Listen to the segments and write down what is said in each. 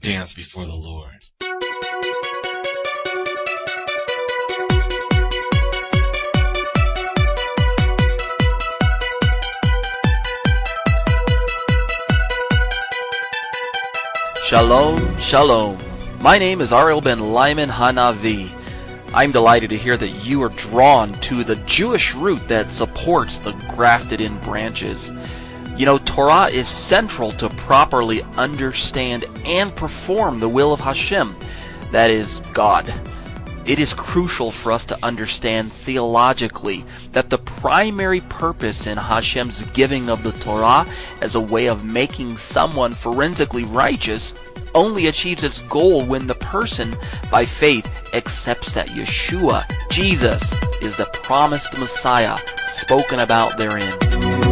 dance before the Lord. Shalom, shalom. My name is Ariel ben Lyman Hanavi. I'm delighted to hear that you are drawn to the Jewish root that supports the grafted in branches. You know, Torah is central to properly understand and perform the will of Hashem, that is, God. It is crucial for us to understand theologically that the primary purpose in Hashem's giving of the Torah as a way of making someone forensically righteous only achieves its goal when the person, by faith, accepts that Yeshua, Jesus, is the promised Messiah spoken about therein.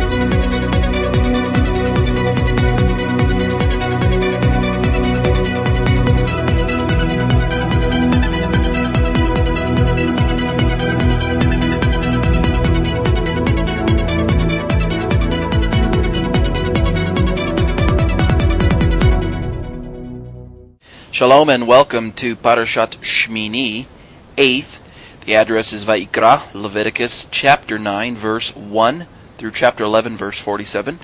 Shalom and welcome to Parashat Shmini, 8th. The address is Vaikra, Leviticus chapter 9, verse 1 through chapter 11, verse 47.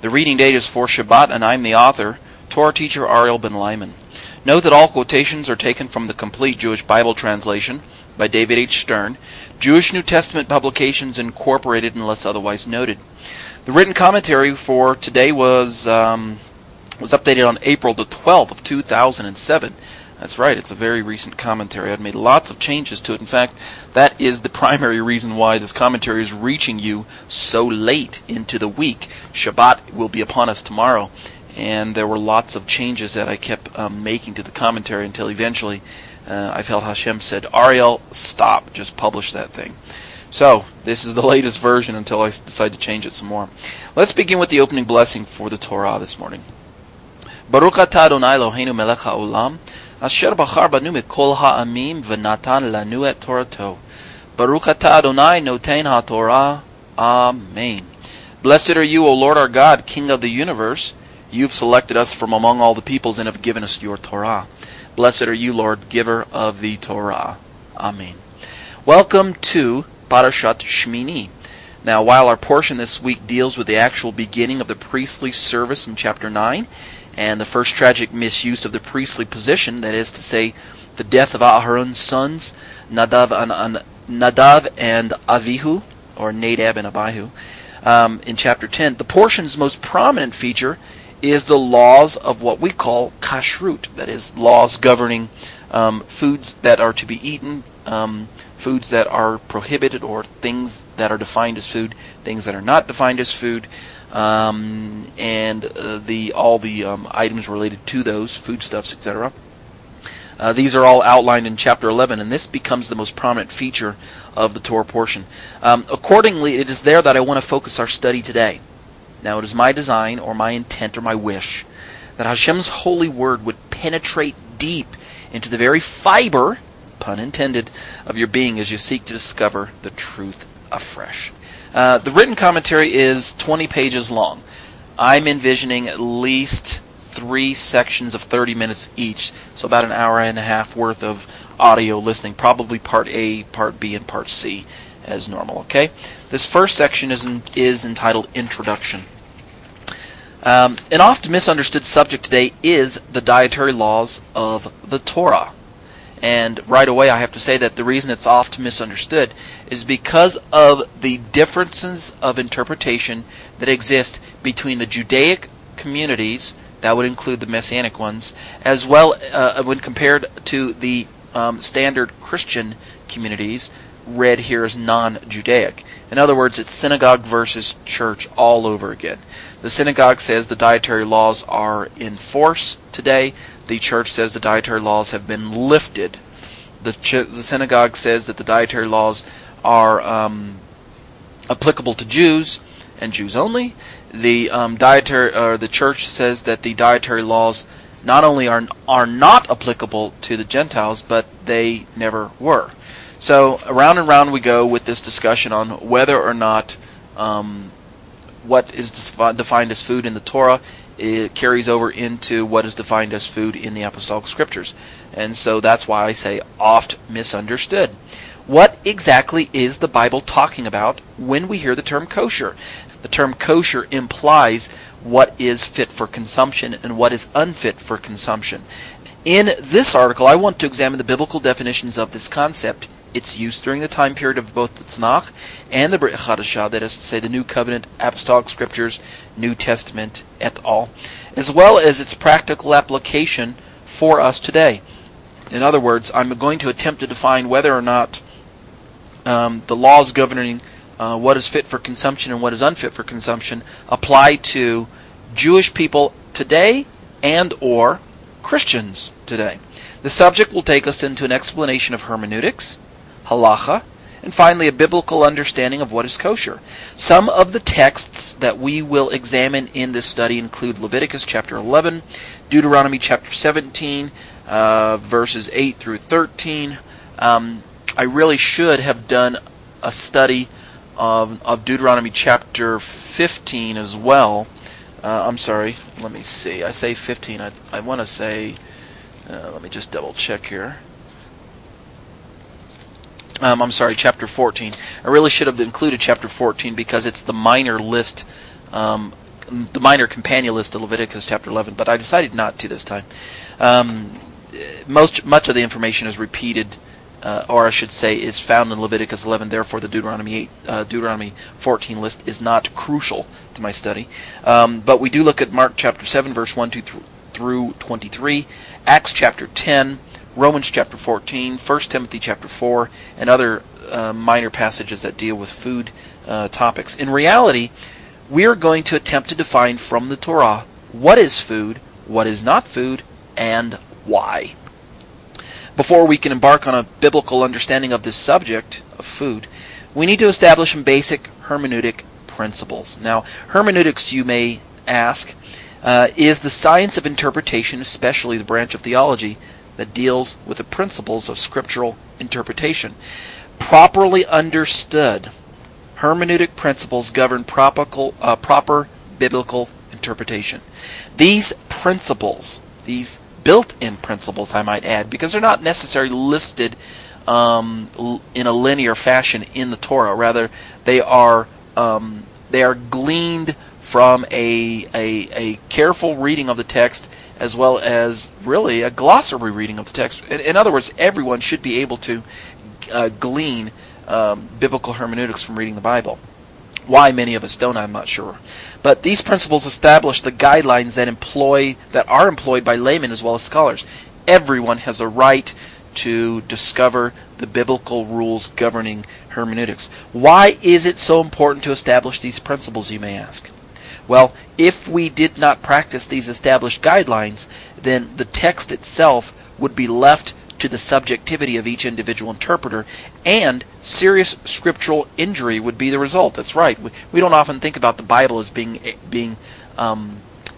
The reading date is for Shabbat, and I'm the author, Torah teacher Ariel Ben Lyman. Note that all quotations are taken from the complete Jewish Bible translation by David H. Stern, Jewish New Testament publications incorporated unless otherwise noted. The written commentary for today was um, was updated on April the 12th of 2007. That's right, it's a very recent commentary. I've made lots of changes to it. In fact, that is the primary reason why this commentary is reaching you so late into the week. Shabbat will be upon us tomorrow, and there were lots of changes that I kept um, making to the commentary until eventually uh, I felt Hashem said, Ariel, stop, just publish that thing. So, this is the latest version until I decide to change it some more. Let's begin with the opening blessing for the Torah this morning. ברוך אתה אדוני אלוהינו מלך העולם, אשר בחר בנו מכל העמים ונתן לנו את תורתו. ברוך אתה אדוני נותן התורה. Amen. Blessed are you, O Lord our God, King of the universe. You've selected us from among all the peoples and have given us your Torah. Blessed are you, Lord, giver of the Torah. Amen. Welcome to Parashat Shmini. Now, while our portion this week deals with the actual beginning of the priestly service in chapter 9, and the first tragic misuse of the priestly position, that is to say, the death of Aharon's sons, Nadav and, Nadav and Avihu, or Nadab and Abihu, um, in chapter 10. The portion's most prominent feature is the laws of what we call kashrut, that is, laws governing um, foods that are to be eaten, um, foods that are prohibited, or things that are defined as food, things that are not defined as food um, and uh, the all the um, items related to those foodstuffs, etc. Uh, these are all outlined in chapter 11, and this becomes the most prominent feature of the Torah portion. Um, accordingly, it is there that I want to focus our study today. Now, it is my design, or my intent, or my wish, that Hashem's holy word would penetrate deep into the very fiber, pun intended, of your being as you seek to discover the truth afresh. Uh, the written commentary is 20 pages long. I'm envisioning at least three sections of 30 minutes each, so about an hour and a half worth of audio listening, probably part A, part B, and part C as normal. Okay, this first section is in, is entitled Introduction. Um, an oft misunderstood subject today is the dietary laws of the Torah. And right away, I have to say that the reason it's oft misunderstood is because of the differences of interpretation that exist between the Judaic communities, that would include the Messianic ones, as well uh, when compared to the um, standard Christian communities, read here as non Judaic. In other words, it's synagogue versus church all over again. The synagogue says the dietary laws are in force today the church says the dietary laws have been lifted. The, ch- the synagogue says that the dietary laws are um, applicable to Jews and Jews only. The um, dietary or the church says that the dietary laws not only are are not applicable to the Gentiles, but they never were. So around and round we go with this discussion on whether or not um, what is defined as food in the Torah it carries over into what is defined as food in the apostolic scriptures. And so that's why I say oft misunderstood. What exactly is the Bible talking about when we hear the term kosher? The term kosher implies what is fit for consumption and what is unfit for consumption. In this article, I want to examine the biblical definitions of this concept, its use during the time period of both the Tanakh and the Brit Hadashah, that is to say, the New Covenant, Apostolic Scriptures, New Testament, et al., as well as its practical application for us today. In other words, I'm going to attempt to define whether or not um, the laws governing uh, what is fit for consumption and what is unfit for consumption apply to Jewish people today and or Christians today. The subject will take us into an explanation of hermeneutics, halacha, and finally a biblical understanding of what is kosher. Some of the texts that we will examine in this study include Leviticus chapter 11, Deuteronomy chapter 17, uh, verses 8 through 13. Um, I really should have done a study of, of Deuteronomy chapter 15 as well. Uh, I'm sorry, let me see. I say 15. I, I want to say, uh, let me just double check here. Um, I'm sorry, chapter 14. I really should have included chapter 14 because it's the minor list, um, the minor companion list of Leviticus chapter 11, but I decided not to this time. Um, most much of the information is repeated uh, or I should say, is found in Leviticus 11. Therefore, the Deuteronomy 8, uh, Deuteronomy 14 list is not crucial to my study. Um, but we do look at Mark chapter 7, verse 1 2 through 23, Acts chapter 10, Romans chapter 14, 1 Timothy chapter 4, and other uh, minor passages that deal with food uh, topics. In reality, we are going to attempt to define from the Torah what is food, what is not food, and why. Before we can embark on a biblical understanding of this subject of food, we need to establish some basic hermeneutic principles. Now, hermeneutics, you may ask, uh, is the science of interpretation, especially the branch of theology that deals with the principles of scriptural interpretation. Properly understood, hermeneutic principles govern proper, uh, proper biblical interpretation. These principles, these built-in principles, I might add, because they're not necessarily listed um, in a linear fashion in the Torah. Rather, they are um, they are gleaned from a, a a careful reading of the text as well as really a glossary reading of the text. In, in other words, everyone should be able to uh, glean um, biblical hermeneutics from reading the Bible. Why many of us don't, I'm not sure. But these principles establish the guidelines that employ that are employed by laymen as well as scholars. Everyone has a right to discover the biblical rules governing hermeneutics. Why is it so important to establish these principles, you may ask? Well, if we did not practice these established guidelines, then the text itself would be left to the subjectivity of each individual interpreter, and serious scriptural injury would be the result. That's right. We, don't often think about the Bible as being being um,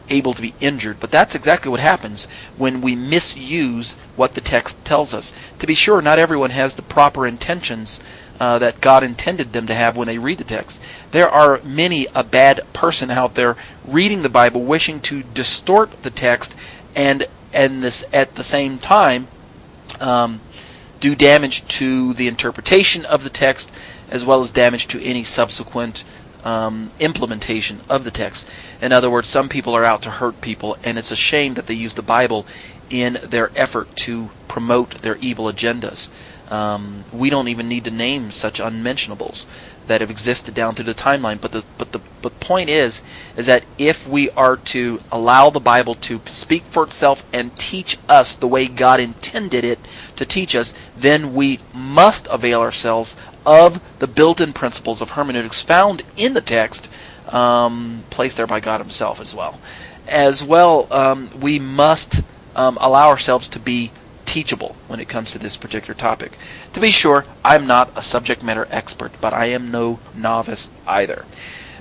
able to be injured, but that's exactly what happens when we misuse what the text tells us. To be sure, not everyone has the proper intentions. Uh, that God intended them to have when they read the text. There are many a bad person out there reading the Bible, wishing to distort the text, and and this at the same time um, do damage to the interpretation of the text as well as damage to any subsequent um, implementation of the text. In other words, some people are out to hurt people, and it's a shame that they use the Bible in their effort to promote their evil agendas. Um, we don't even need to name such unmentionables that have existed down through the timeline. But the but the but point is is that if we are to allow the Bible to speak for itself and teach us the way God intended it to teach us, then we must avail ourselves of the built-in principles of hermeneutics found in the text, um, placed there by God Himself as well. As well, um, we must um, allow ourselves to be teachable when it comes to this particular topic. To be sure, I'm not a subject matter expert, but I am no novice either.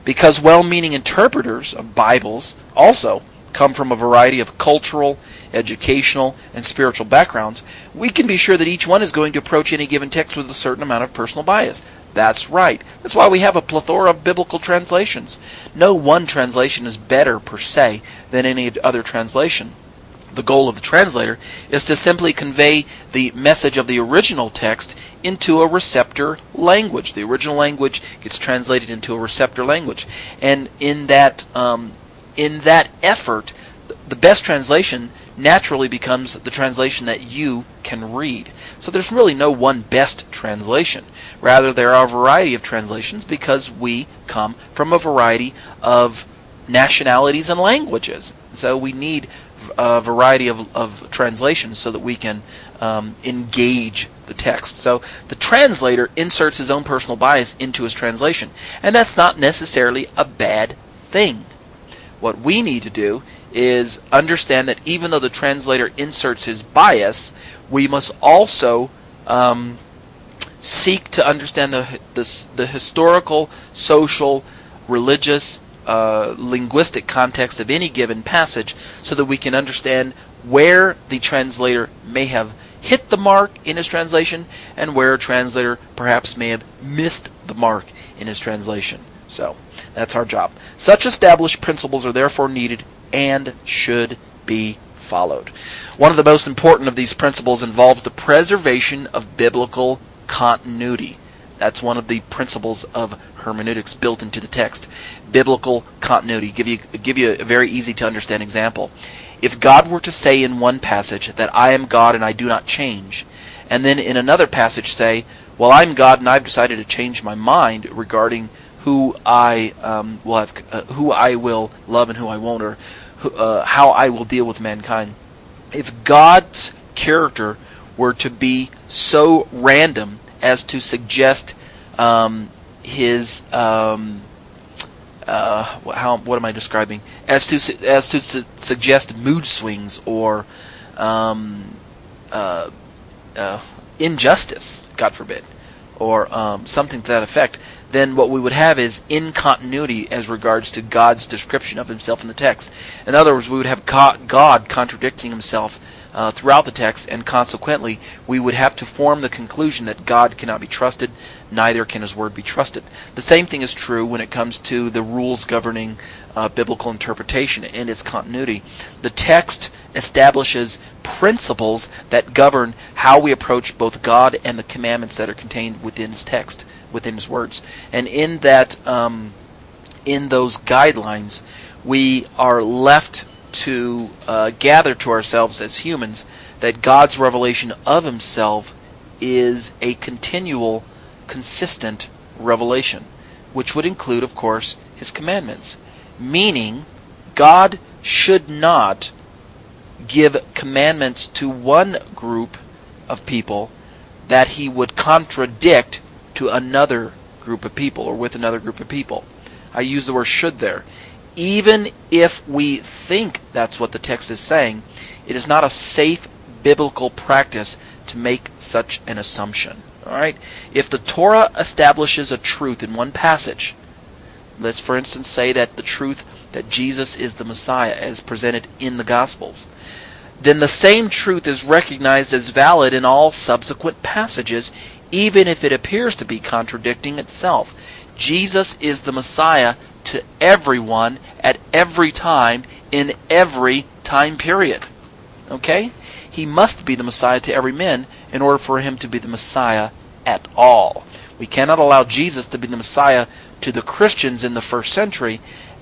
Because well meaning interpreters of Bibles also come from a variety of cultural, educational, and spiritual backgrounds, we can be sure that each one is going to approach any given text with a certain amount of personal bias. That's right. That's why we have a plethora of biblical translations. No one translation is better per se than any other translation. The goal of the translator is to simply convey the message of the original text into a receptor language. The original language gets translated into a receptor language, and in that um, in that effort, the best translation naturally becomes the translation that you can read. So there's really no one best translation. Rather, there are a variety of translations because we come from a variety of nationalities and languages. So we need a variety of, of translations so that we can um, engage the text. So the translator inserts his own personal bias into his translation, and that's not necessarily a bad thing. What we need to do is understand that even though the translator inserts his bias, we must also um, seek to understand the, the, the historical, social, religious, uh, linguistic context of any given passage so that we can understand where the translator may have hit the mark in his translation and where a translator perhaps may have missed the mark in his translation. So, that's our job. Such established principles are therefore needed and should be followed. One of the most important of these principles involves the preservation of biblical continuity. That's one of the principles of hermeneutics built into the text. Biblical continuity. Give you give you a very easy to understand example. If God were to say in one passage that I am God and I do not change, and then in another passage say, "Well, I'm God and I've decided to change my mind regarding who I um, will have, uh, who I will love and who I won't, or uh, how I will deal with mankind." If God's character were to be so random as to suggest um, his um, uh, how what am I describing? As to as to su- suggest mood swings or um, uh, uh, injustice, God forbid, or um, something to that effect, then what we would have is incontinuity as regards to God's description of Himself in the text. In other words, we would have God contradicting Himself uh, throughout the text, and consequently, we would have to form the conclusion that God cannot be trusted, neither can His Word be trusted. The same thing is true when it comes to the rules governing uh, biblical interpretation and its continuity. The text establishes principles that govern how we approach both God and the commandments that are contained within His text, within His words, and in that, um, in those guidelines, we are left to uh, gather to ourselves as humans that God's revelation of Himself is a continual, consistent revelation, which would include, of course, His commandments. Meaning, God should not give commandments to one group of people that He would contradict to another group of people or with another group of people. I use the word should there even if we think that's what the text is saying, it is not a safe biblical practice to make such an assumption. All right? If the Torah establishes a truth in one passage, let's for instance say that the truth that Jesus is the Messiah as presented in the Gospels, then the same truth is recognized as valid in all subsequent passages, even if it appears to be contradicting itself. Jesus is the Messiah to everyone at every time in every time period. Okay? He must be the Messiah to every man in order for him to be the Messiah at all. We cannot allow Jesus to be the Messiah to the Christians in the first century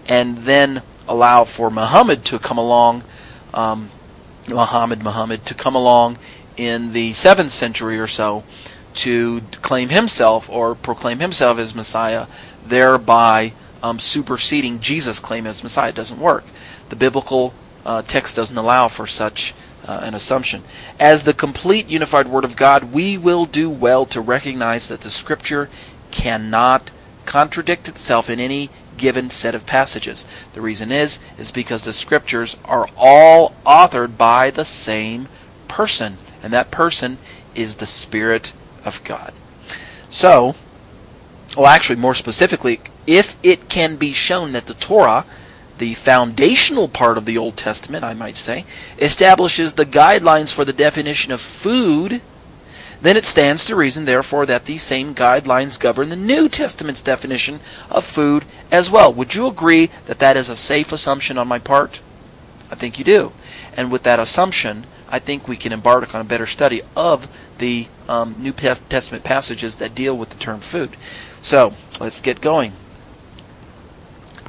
and then allow for Muhammad to come along, um, Muhammad, Muhammad, to come along in the 7th century or so to claim himself or proclaim himself as Messiah, thereby um, superseding Jesus' claim as Messiah. It doesn't work. The biblical uh, text doesn't allow for such uh, an assumption. As the complete unified Word of God, we will do well to recognize that the Scripture cannot contradict itself in any given set of passages. The reason is is because the Scriptures are all authored by the same person, and that person is the Spirit of God. So, well, actually, more specifically, if it can be shown that the Torah, the foundational part of the Old Testament, I might say, establishes the guidelines for the definition of food, then it stands to reason, therefore, that these same guidelines govern the New Testament's definition of food as well. Would you agree that that is a safe assumption on my part? I think you do. And with that assumption, I think we can embark on a better study of the um, New Testament passages that deal with the term food. So, let's get going.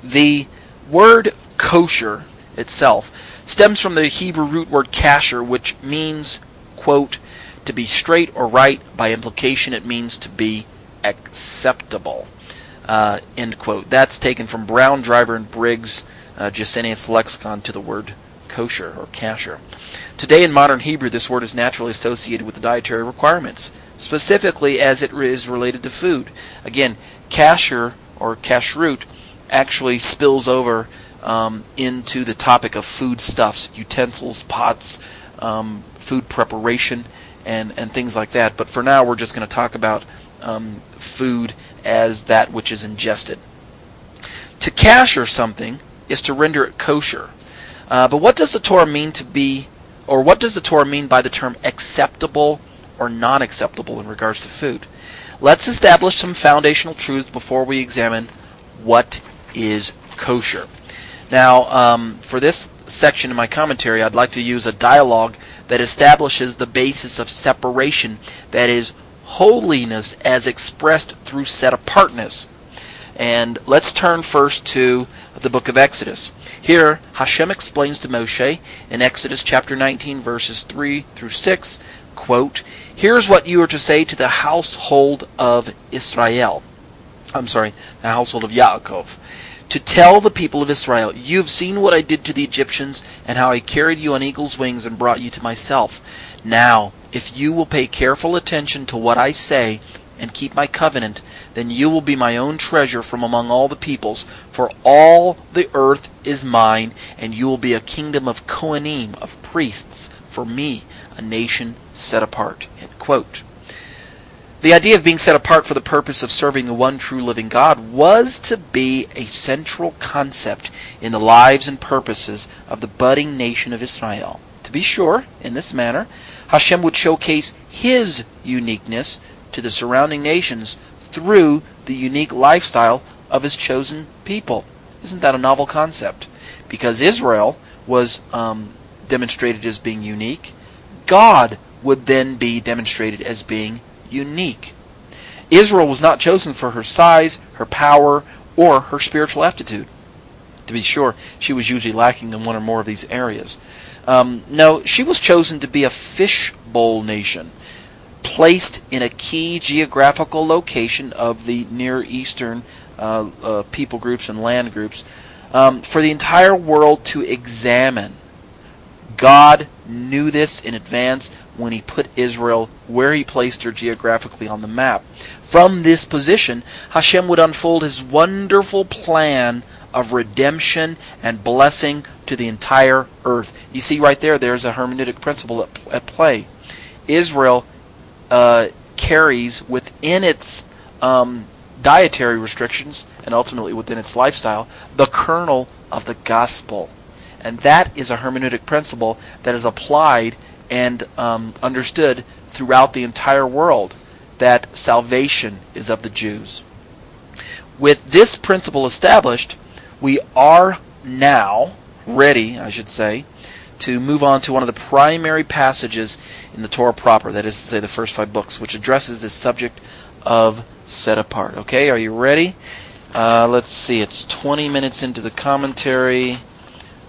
The word kosher itself stems from the Hebrew root word kasher, which means, quote, to be straight or right. By implication, it means to be acceptable. Uh, end quote. That's taken from Brown, Driver, and Briggs' uh, lexicon to the word kosher or kasher. Today in modern Hebrew, this word is naturally associated with the dietary requirements, specifically as it is related to food. Again, kasher or kashrut actually spills over um, into the topic of foodstuffs, utensils, pots, um, food preparation, and, and things like that. But for now, we're just going to talk about um, food as that which is ingested. To kasher something is to render it kosher. Uh, but what does the Torah mean to be, or what does the Torah mean by the term acceptable or non acceptable in regards to food? Let's establish some foundational truths before we examine what is kosher. Now, um, for this section in my commentary, I'd like to use a dialogue that establishes the basis of separation, that is, holiness as expressed through set apartness. And let's turn first to the book of Exodus. Here, Hashem explains to Moshe in Exodus chapter 19, verses 3 through 6, quote, Here's what you are to say to the household of Israel. I'm sorry, the household of Yaakov to tell the people of Israel, You have seen what I did to the Egyptians, and how I carried you on eagle's wings and brought you to myself. Now, if you will pay careful attention to what I say, and keep my covenant, then you will be my own treasure from among all the peoples, for all the earth is mine, and you will be a kingdom of Kohanim, of priests, for me, a nation set apart. The idea of being set apart for the purpose of serving the one true living God was to be a central concept in the lives and purposes of the budding nation of Israel. To be sure, in this manner, Hashem would showcase His uniqueness to the surrounding nations through the unique lifestyle of His chosen people. Isn't that a novel concept? Because Israel was um, demonstrated as being unique, God would then be demonstrated as being unique. Israel was not chosen for her size, her power, or her spiritual aptitude. To be sure, she was usually lacking in one or more of these areas. Um, no, she was chosen to be a fishbowl nation, placed in a key geographical location of the Near Eastern uh, uh, people groups and land groups um, for the entire world to examine. God knew this in advance when he put Israel where he placed her geographically on the map. From this position, Hashem would unfold his wonderful plan of redemption and blessing to the entire earth. You see, right there, there's a hermeneutic principle at, at play. Israel uh, carries within its um, dietary restrictions and ultimately within its lifestyle the kernel of the gospel. And that is a hermeneutic principle that is applied and um, understood throughout the entire world that salvation is of the Jews. With this principle established, we are now ready, I should say, to move on to one of the primary passages in the Torah proper, that is to say, the first five books, which addresses this subject of set apart. Okay, are you ready? Uh, let's see, it's 20 minutes into the commentary.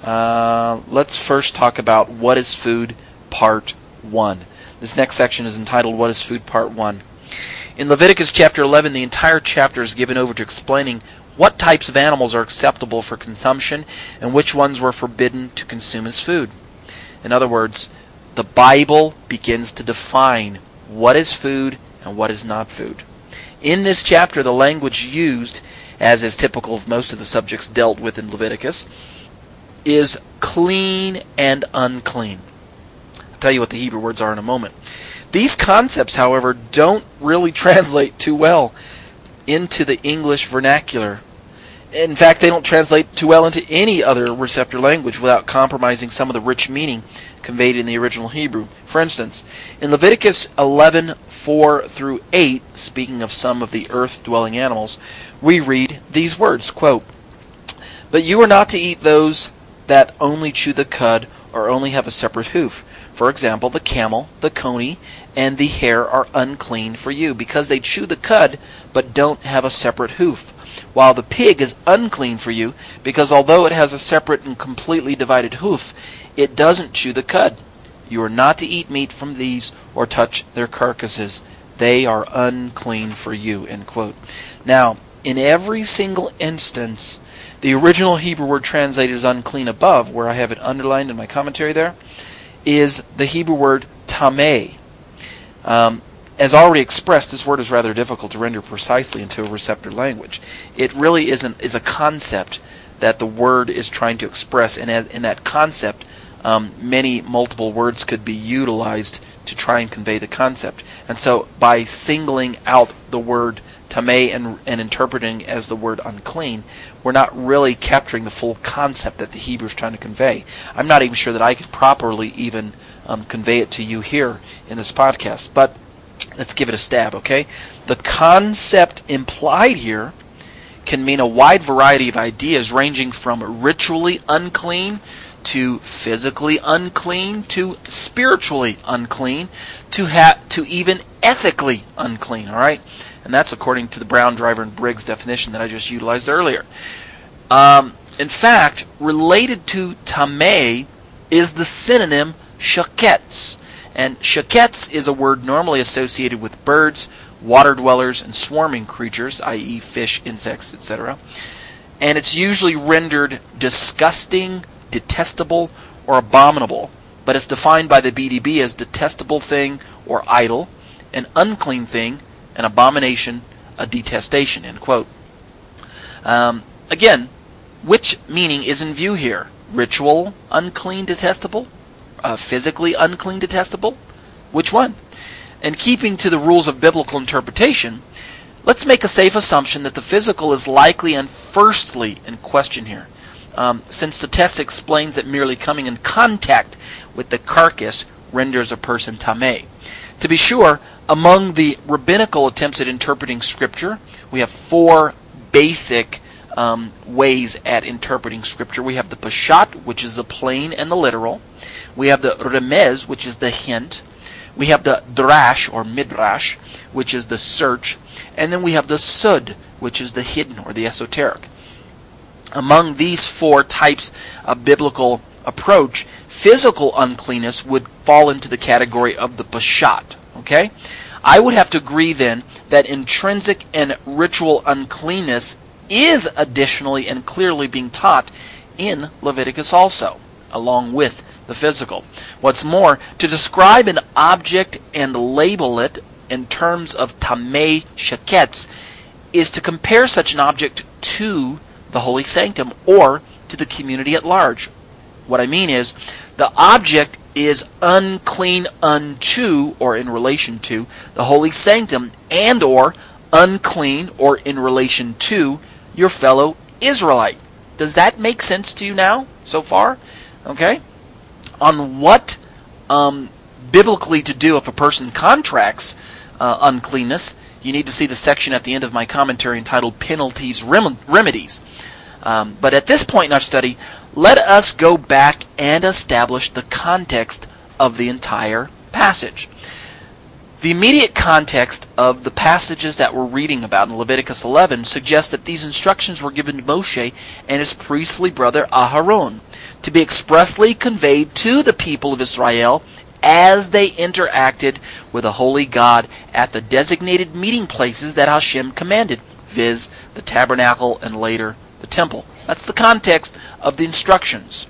Uh, let's first talk about what is food, part 1. This next section is entitled What is Food, part 1. In Leviticus chapter 11, the entire chapter is given over to explaining what types of animals are acceptable for consumption and which ones were forbidden to consume as food. In other words, the Bible begins to define what is food and what is not food. In this chapter, the language used, as is typical of most of the subjects dealt with in Leviticus, is clean and unclean. I'll tell you what the Hebrew words are in a moment. These concepts, however, don't really translate too well into the English vernacular. In fact, they don't translate too well into any other receptor language without compromising some of the rich meaning conveyed in the original Hebrew. For instance, in Leviticus 11:4 through 8, speaking of some of the earth dwelling animals, we read these words quote, But you are not to eat those that only chew the cud or only have a separate hoof. For example, the camel, the coney, and the hare are unclean for you, because they chew the cud but don't have a separate hoof. While the pig is unclean for you, because although it has a separate and completely divided hoof, it doesn't chew the cud. You are not to eat meat from these or touch their carcasses. They are unclean for you. Now, in every single instance, the original Hebrew word translated as unclean above, where I have it underlined in my commentary there, is the Hebrew word tameh. Um, as already expressed, this word is rather difficult to render precisely into a receptor language. It really is, an, is a concept that the word is trying to express, and in that concept, um, many multiple words could be utilized to try and convey the concept. And so, by singling out the word tameh and, and interpreting as the word unclean, we're not really capturing the full concept that the Hebrew is trying to convey. I'm not even sure that I could properly even um, convey it to you here in this podcast, but let's give it a stab, okay? The concept implied here can mean a wide variety of ideas ranging from ritually unclean to physically unclean to spiritually unclean to ha- to even ethically unclean, all right? And that's according to the Brown, Driver, and Briggs definition that I just utilized earlier. Um, in fact, related to tameh is the synonym shaketz. And shaketz is a word normally associated with birds, water dwellers, and swarming creatures, i.e., fish, insects, etc. And it's usually rendered disgusting, detestable, or abominable, but it's defined by the BDB as detestable thing or idol, an unclean thing, an abomination, a detestation. End quote. Um, again, which meaning is in view here? Ritual, unclean, detestable? Uh, physically unclean, detestable? Which one? And keeping to the rules of biblical interpretation, let's make a safe assumption that the physical is likely and firstly in question here. Um, since the text explains that merely coming in contact with the carcass renders a person tameh. To be sure, among the rabbinical attempts at interpreting Scripture, we have four basic um, ways at interpreting Scripture. We have the Peshat, which is the plain and the literal. We have the Remez, which is the hint. We have the Drash, or Midrash, which is the search. And then we have the Sod, which is the hidden, or the esoteric. Among these four types of biblical approach, physical uncleanness would fall into the category of the Peshat. Okay? I would have to agree then that intrinsic and ritual uncleanness is additionally and clearly being taught in Leviticus also, along with the physical. What's more, to describe an object and label it in terms of tameh shaketz is to compare such an object to the holy sanctum or to the community at large. What I mean is, the object is unclean unto or in relation to the holy sanctum and or unclean or in relation to your fellow Israelite. Does that make sense to you now so far? Okay? On what um, biblically to do if a person contracts uh, uncleanness, you need to see the section at the end of my commentary entitled Penalties Rem- Remedies. Um, but at this point in our study, let us go back and establish the context of the entire passage. The immediate context of the passages that we're reading about in Leviticus 11 suggests that these instructions were given to Moshe and his priestly brother Aharon to be expressly conveyed to the people of Israel as they interacted with the holy God at the designated meeting places that Hashem commanded, viz., the tabernacle and later the temple. That's the context of the instructions.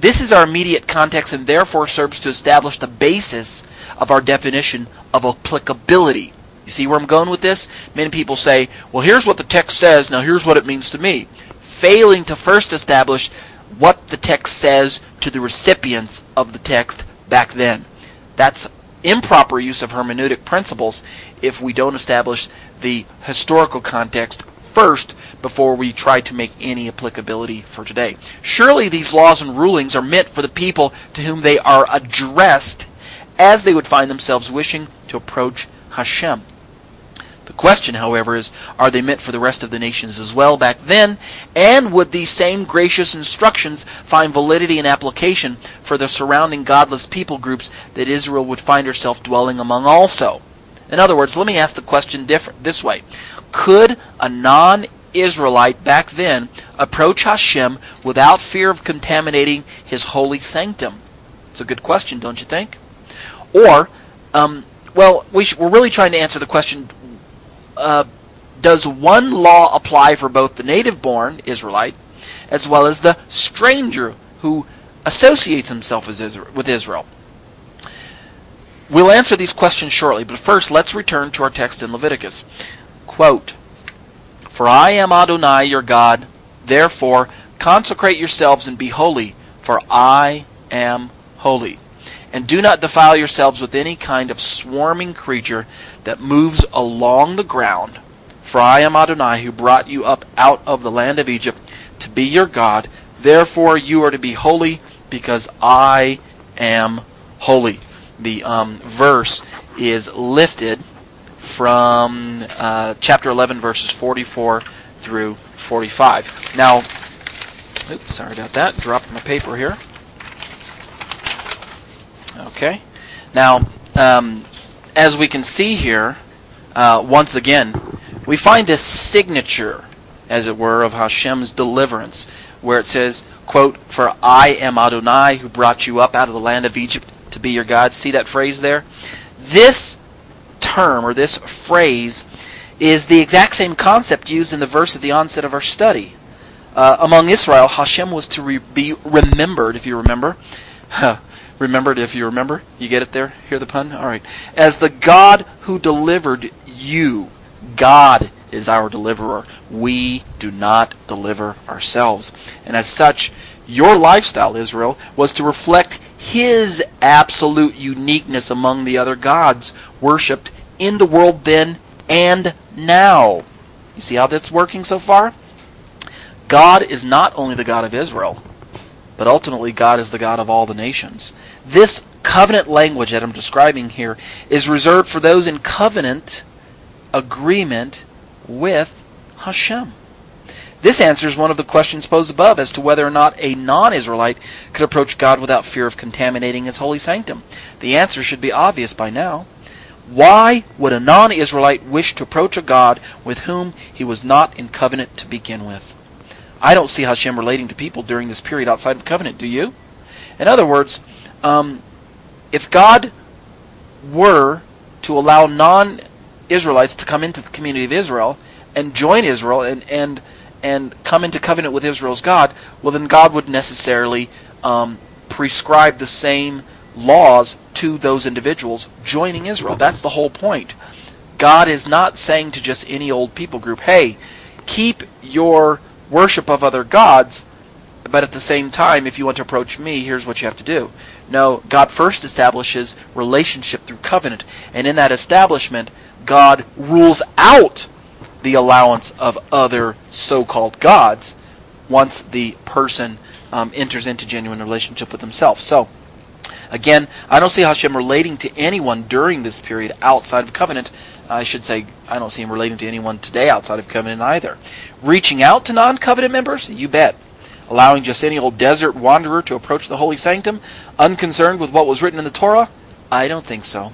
This is our immediate context and therefore serves to establish the basis of our definition of applicability. You see where I'm going with this? Many people say, well, here's what the text says, now here's what it means to me. Failing to first establish what the text says to the recipients of the text back then. That's improper use of hermeneutic principles if we don't establish the historical context first before we try to make any applicability for today. Surely these laws and rulings are meant for the people to whom they are addressed as they would find themselves wishing to approach Hashem. The question, however, is are they meant for the rest of the nations as well back then? And would these same gracious instructions find validity and application for the surrounding godless people groups that Israel would find herself dwelling among also? In other words, let me ask the question different this way. Could a non Israelite back then approach Hashem without fear of contaminating his holy sanctum? It's a good question, don't you think? Or, um, well, we are really trying to answer the question uh, does one law apply for both the native born Israelite as well as the stranger who associates himself with Israel? We'll answer these questions shortly, but first let's return to our text in Leviticus. Quote, For I am Adonai your God, therefore consecrate yourselves and be holy, for I am holy. And do not defile yourselves with any kind of swarming creature that moves along the ground. For I am Adonai who brought you up out of the land of Egypt to be your God. Therefore you are to be holy, because I am holy. The um, verse is lifted from uh, chapter 11, verses 44 through 45. Now, oops, sorry about that. Dropped my paper here. Okay. Now, um, as we can see here, uh, once again, we find this signature, as it were, of Hashem's deliverance, where it says, quote, For I am Adonai who brought you up out of the land of Egypt to be your God. See that phrase there? This term, or this phrase, is the exact same concept used in the verse at the onset of our study. Uh, among Israel, Hashem was to re- be remembered, if you remember. remembered if you remember. You get it there? Hear the pun? All right. As the God who delivered you. God is our deliverer. We do not deliver ourselves. And as such, your lifestyle, Israel, was to reflect his absolute uniqueness among the other gods worshipped in the world then and now. You see how that's working so far? God is not only the God of Israel, but ultimately God is the God of all the nations. This covenant language that I'm describing here is reserved for those in covenant agreement with Hashem. This answers one of the questions posed above as to whether or not a non Israelite could approach God without fear of contaminating his holy sanctum. The answer should be obvious by now. Why would a non Israelite wish to approach a God with whom he was not in covenant to begin with? I don't see Hashem relating to people during this period outside of covenant, do you? In other words, um, if God were to allow non Israelites to come into the community of Israel and join Israel and, and, and come into covenant with Israel's God, well, then God would necessarily um, prescribe the same laws to those individuals joining Israel. That's the whole point. God is not saying to just any old people group, hey, keep your worship of other gods, but at the same time, if you want to approach me, here's what you have to do. No, God first establishes relationship through covenant, and in that establishment, God rules out the allowance of other so called gods once the person um, enters into genuine relationship with himself. So, again, I don't see Hashem relating to anyone during this period outside of covenant. I should say, I don't see him relating to anyone today outside of covenant either. Reaching out to non covenant members? You bet. Allowing just any old desert wanderer to approach the holy sanctum, unconcerned with what was written in the Torah? I don't think so.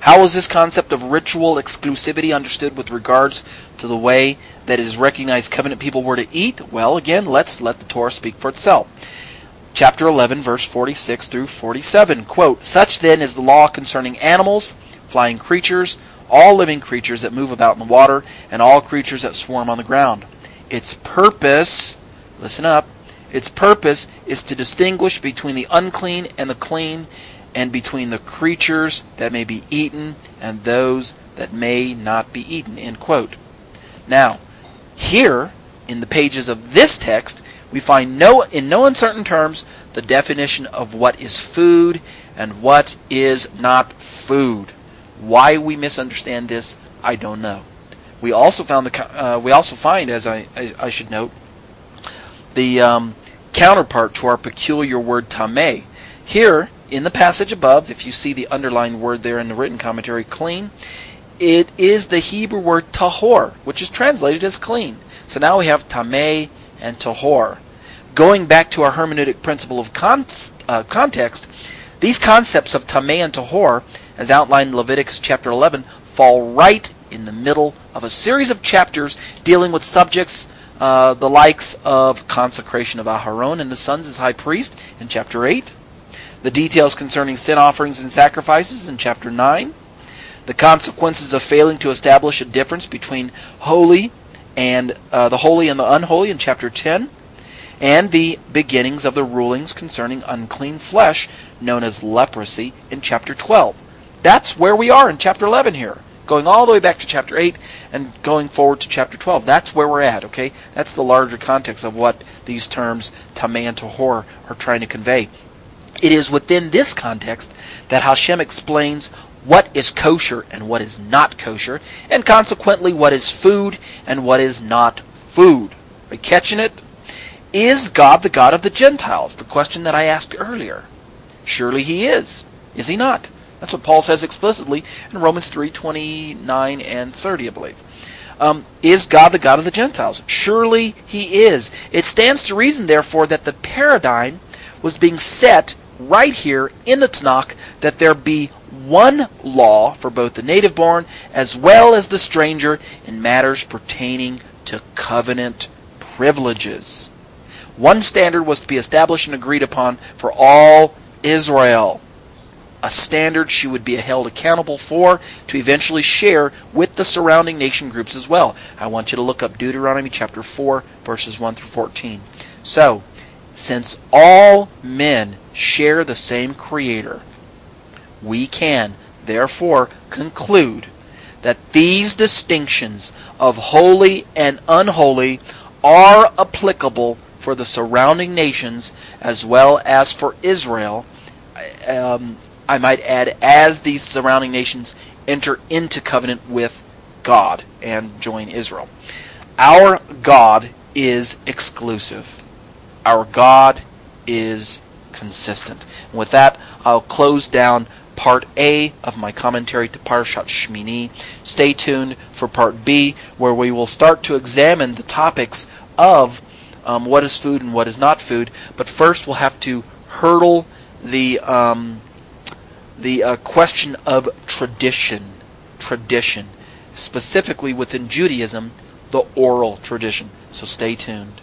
How is this concept of ritual exclusivity understood with regards to the way that it is recognized covenant people were to eat? Well, again, let's let the Torah speak for itself. Chapter 11, verse 46 through 47. Quote, Such then is the law concerning animals, flying creatures, all living creatures that move about in the water, and all creatures that swarm on the ground. Its purpose, listen up, its purpose is to distinguish between the unclean and the clean, and between the creatures that may be eaten and those that may not be eaten. End quote. Now, here in the pages of this text, we find no in no uncertain terms the definition of what is food and what is not food. Why we misunderstand this, I don't know. We also found the uh, we also find, as I, I, I should note, the um, counterpart to our peculiar word tameh. Here in the passage above, if you see the underlined word there in the written commentary, clean, it is the Hebrew word tahor, which is translated as clean. So now we have tameh and tahor. Going back to our hermeneutic principle of con- uh, context, these concepts of tameh and tahor, as outlined in Leviticus chapter 11, fall right in the middle of a series of chapters dealing with subjects uh, the likes of consecration of Aharon and the sons as high priest in chapter 8, the details concerning sin offerings and sacrifices in chapter 9, the consequences of failing to establish a difference between holy and uh, the holy and the unholy in chapter 10, and the beginnings of the rulings concerning unclean flesh known as leprosy in chapter 12. That's where we are in chapter 11 here going all the way back to chapter 8 and going forward to chapter 12. That's where we're at, okay? That's the larger context of what these terms, tameh and tahor, are trying to convey. It is within this context that Hashem explains what is kosher and what is not kosher, and consequently what is food and what is not food. Are you catching it? Is God the God of the Gentiles? The question that I asked earlier. Surely he is. Is he not? That's what Paul says explicitly in Romans 3 29 and 30, I believe. Um, is God the God of the Gentiles? Surely he is. It stands to reason, therefore, that the paradigm was being set right here in the Tanakh that there be one law for both the native born as well as the stranger in matters pertaining to covenant privileges. One standard was to be established and agreed upon for all Israel a standard she would be held accountable for to eventually share with the surrounding nation groups as well. I want you to look up Deuteronomy chapter 4, verses 1 through 14. So, since all men share the same Creator, we can, therefore, conclude that these distinctions of holy and unholy are applicable for the surrounding nations as well as for Israel. Um, I might add, as these surrounding nations enter into covenant with God and join Israel. Our God is exclusive. Our God is consistent. And with that, I'll close down part A of my commentary to Parashat Shmini. Stay tuned for part B, where we will start to examine the topics of um, what is food and what is not food. But first, we'll have to hurdle the um, the uh, question of tradition. Tradition. Specifically within Judaism, the oral tradition. So stay tuned.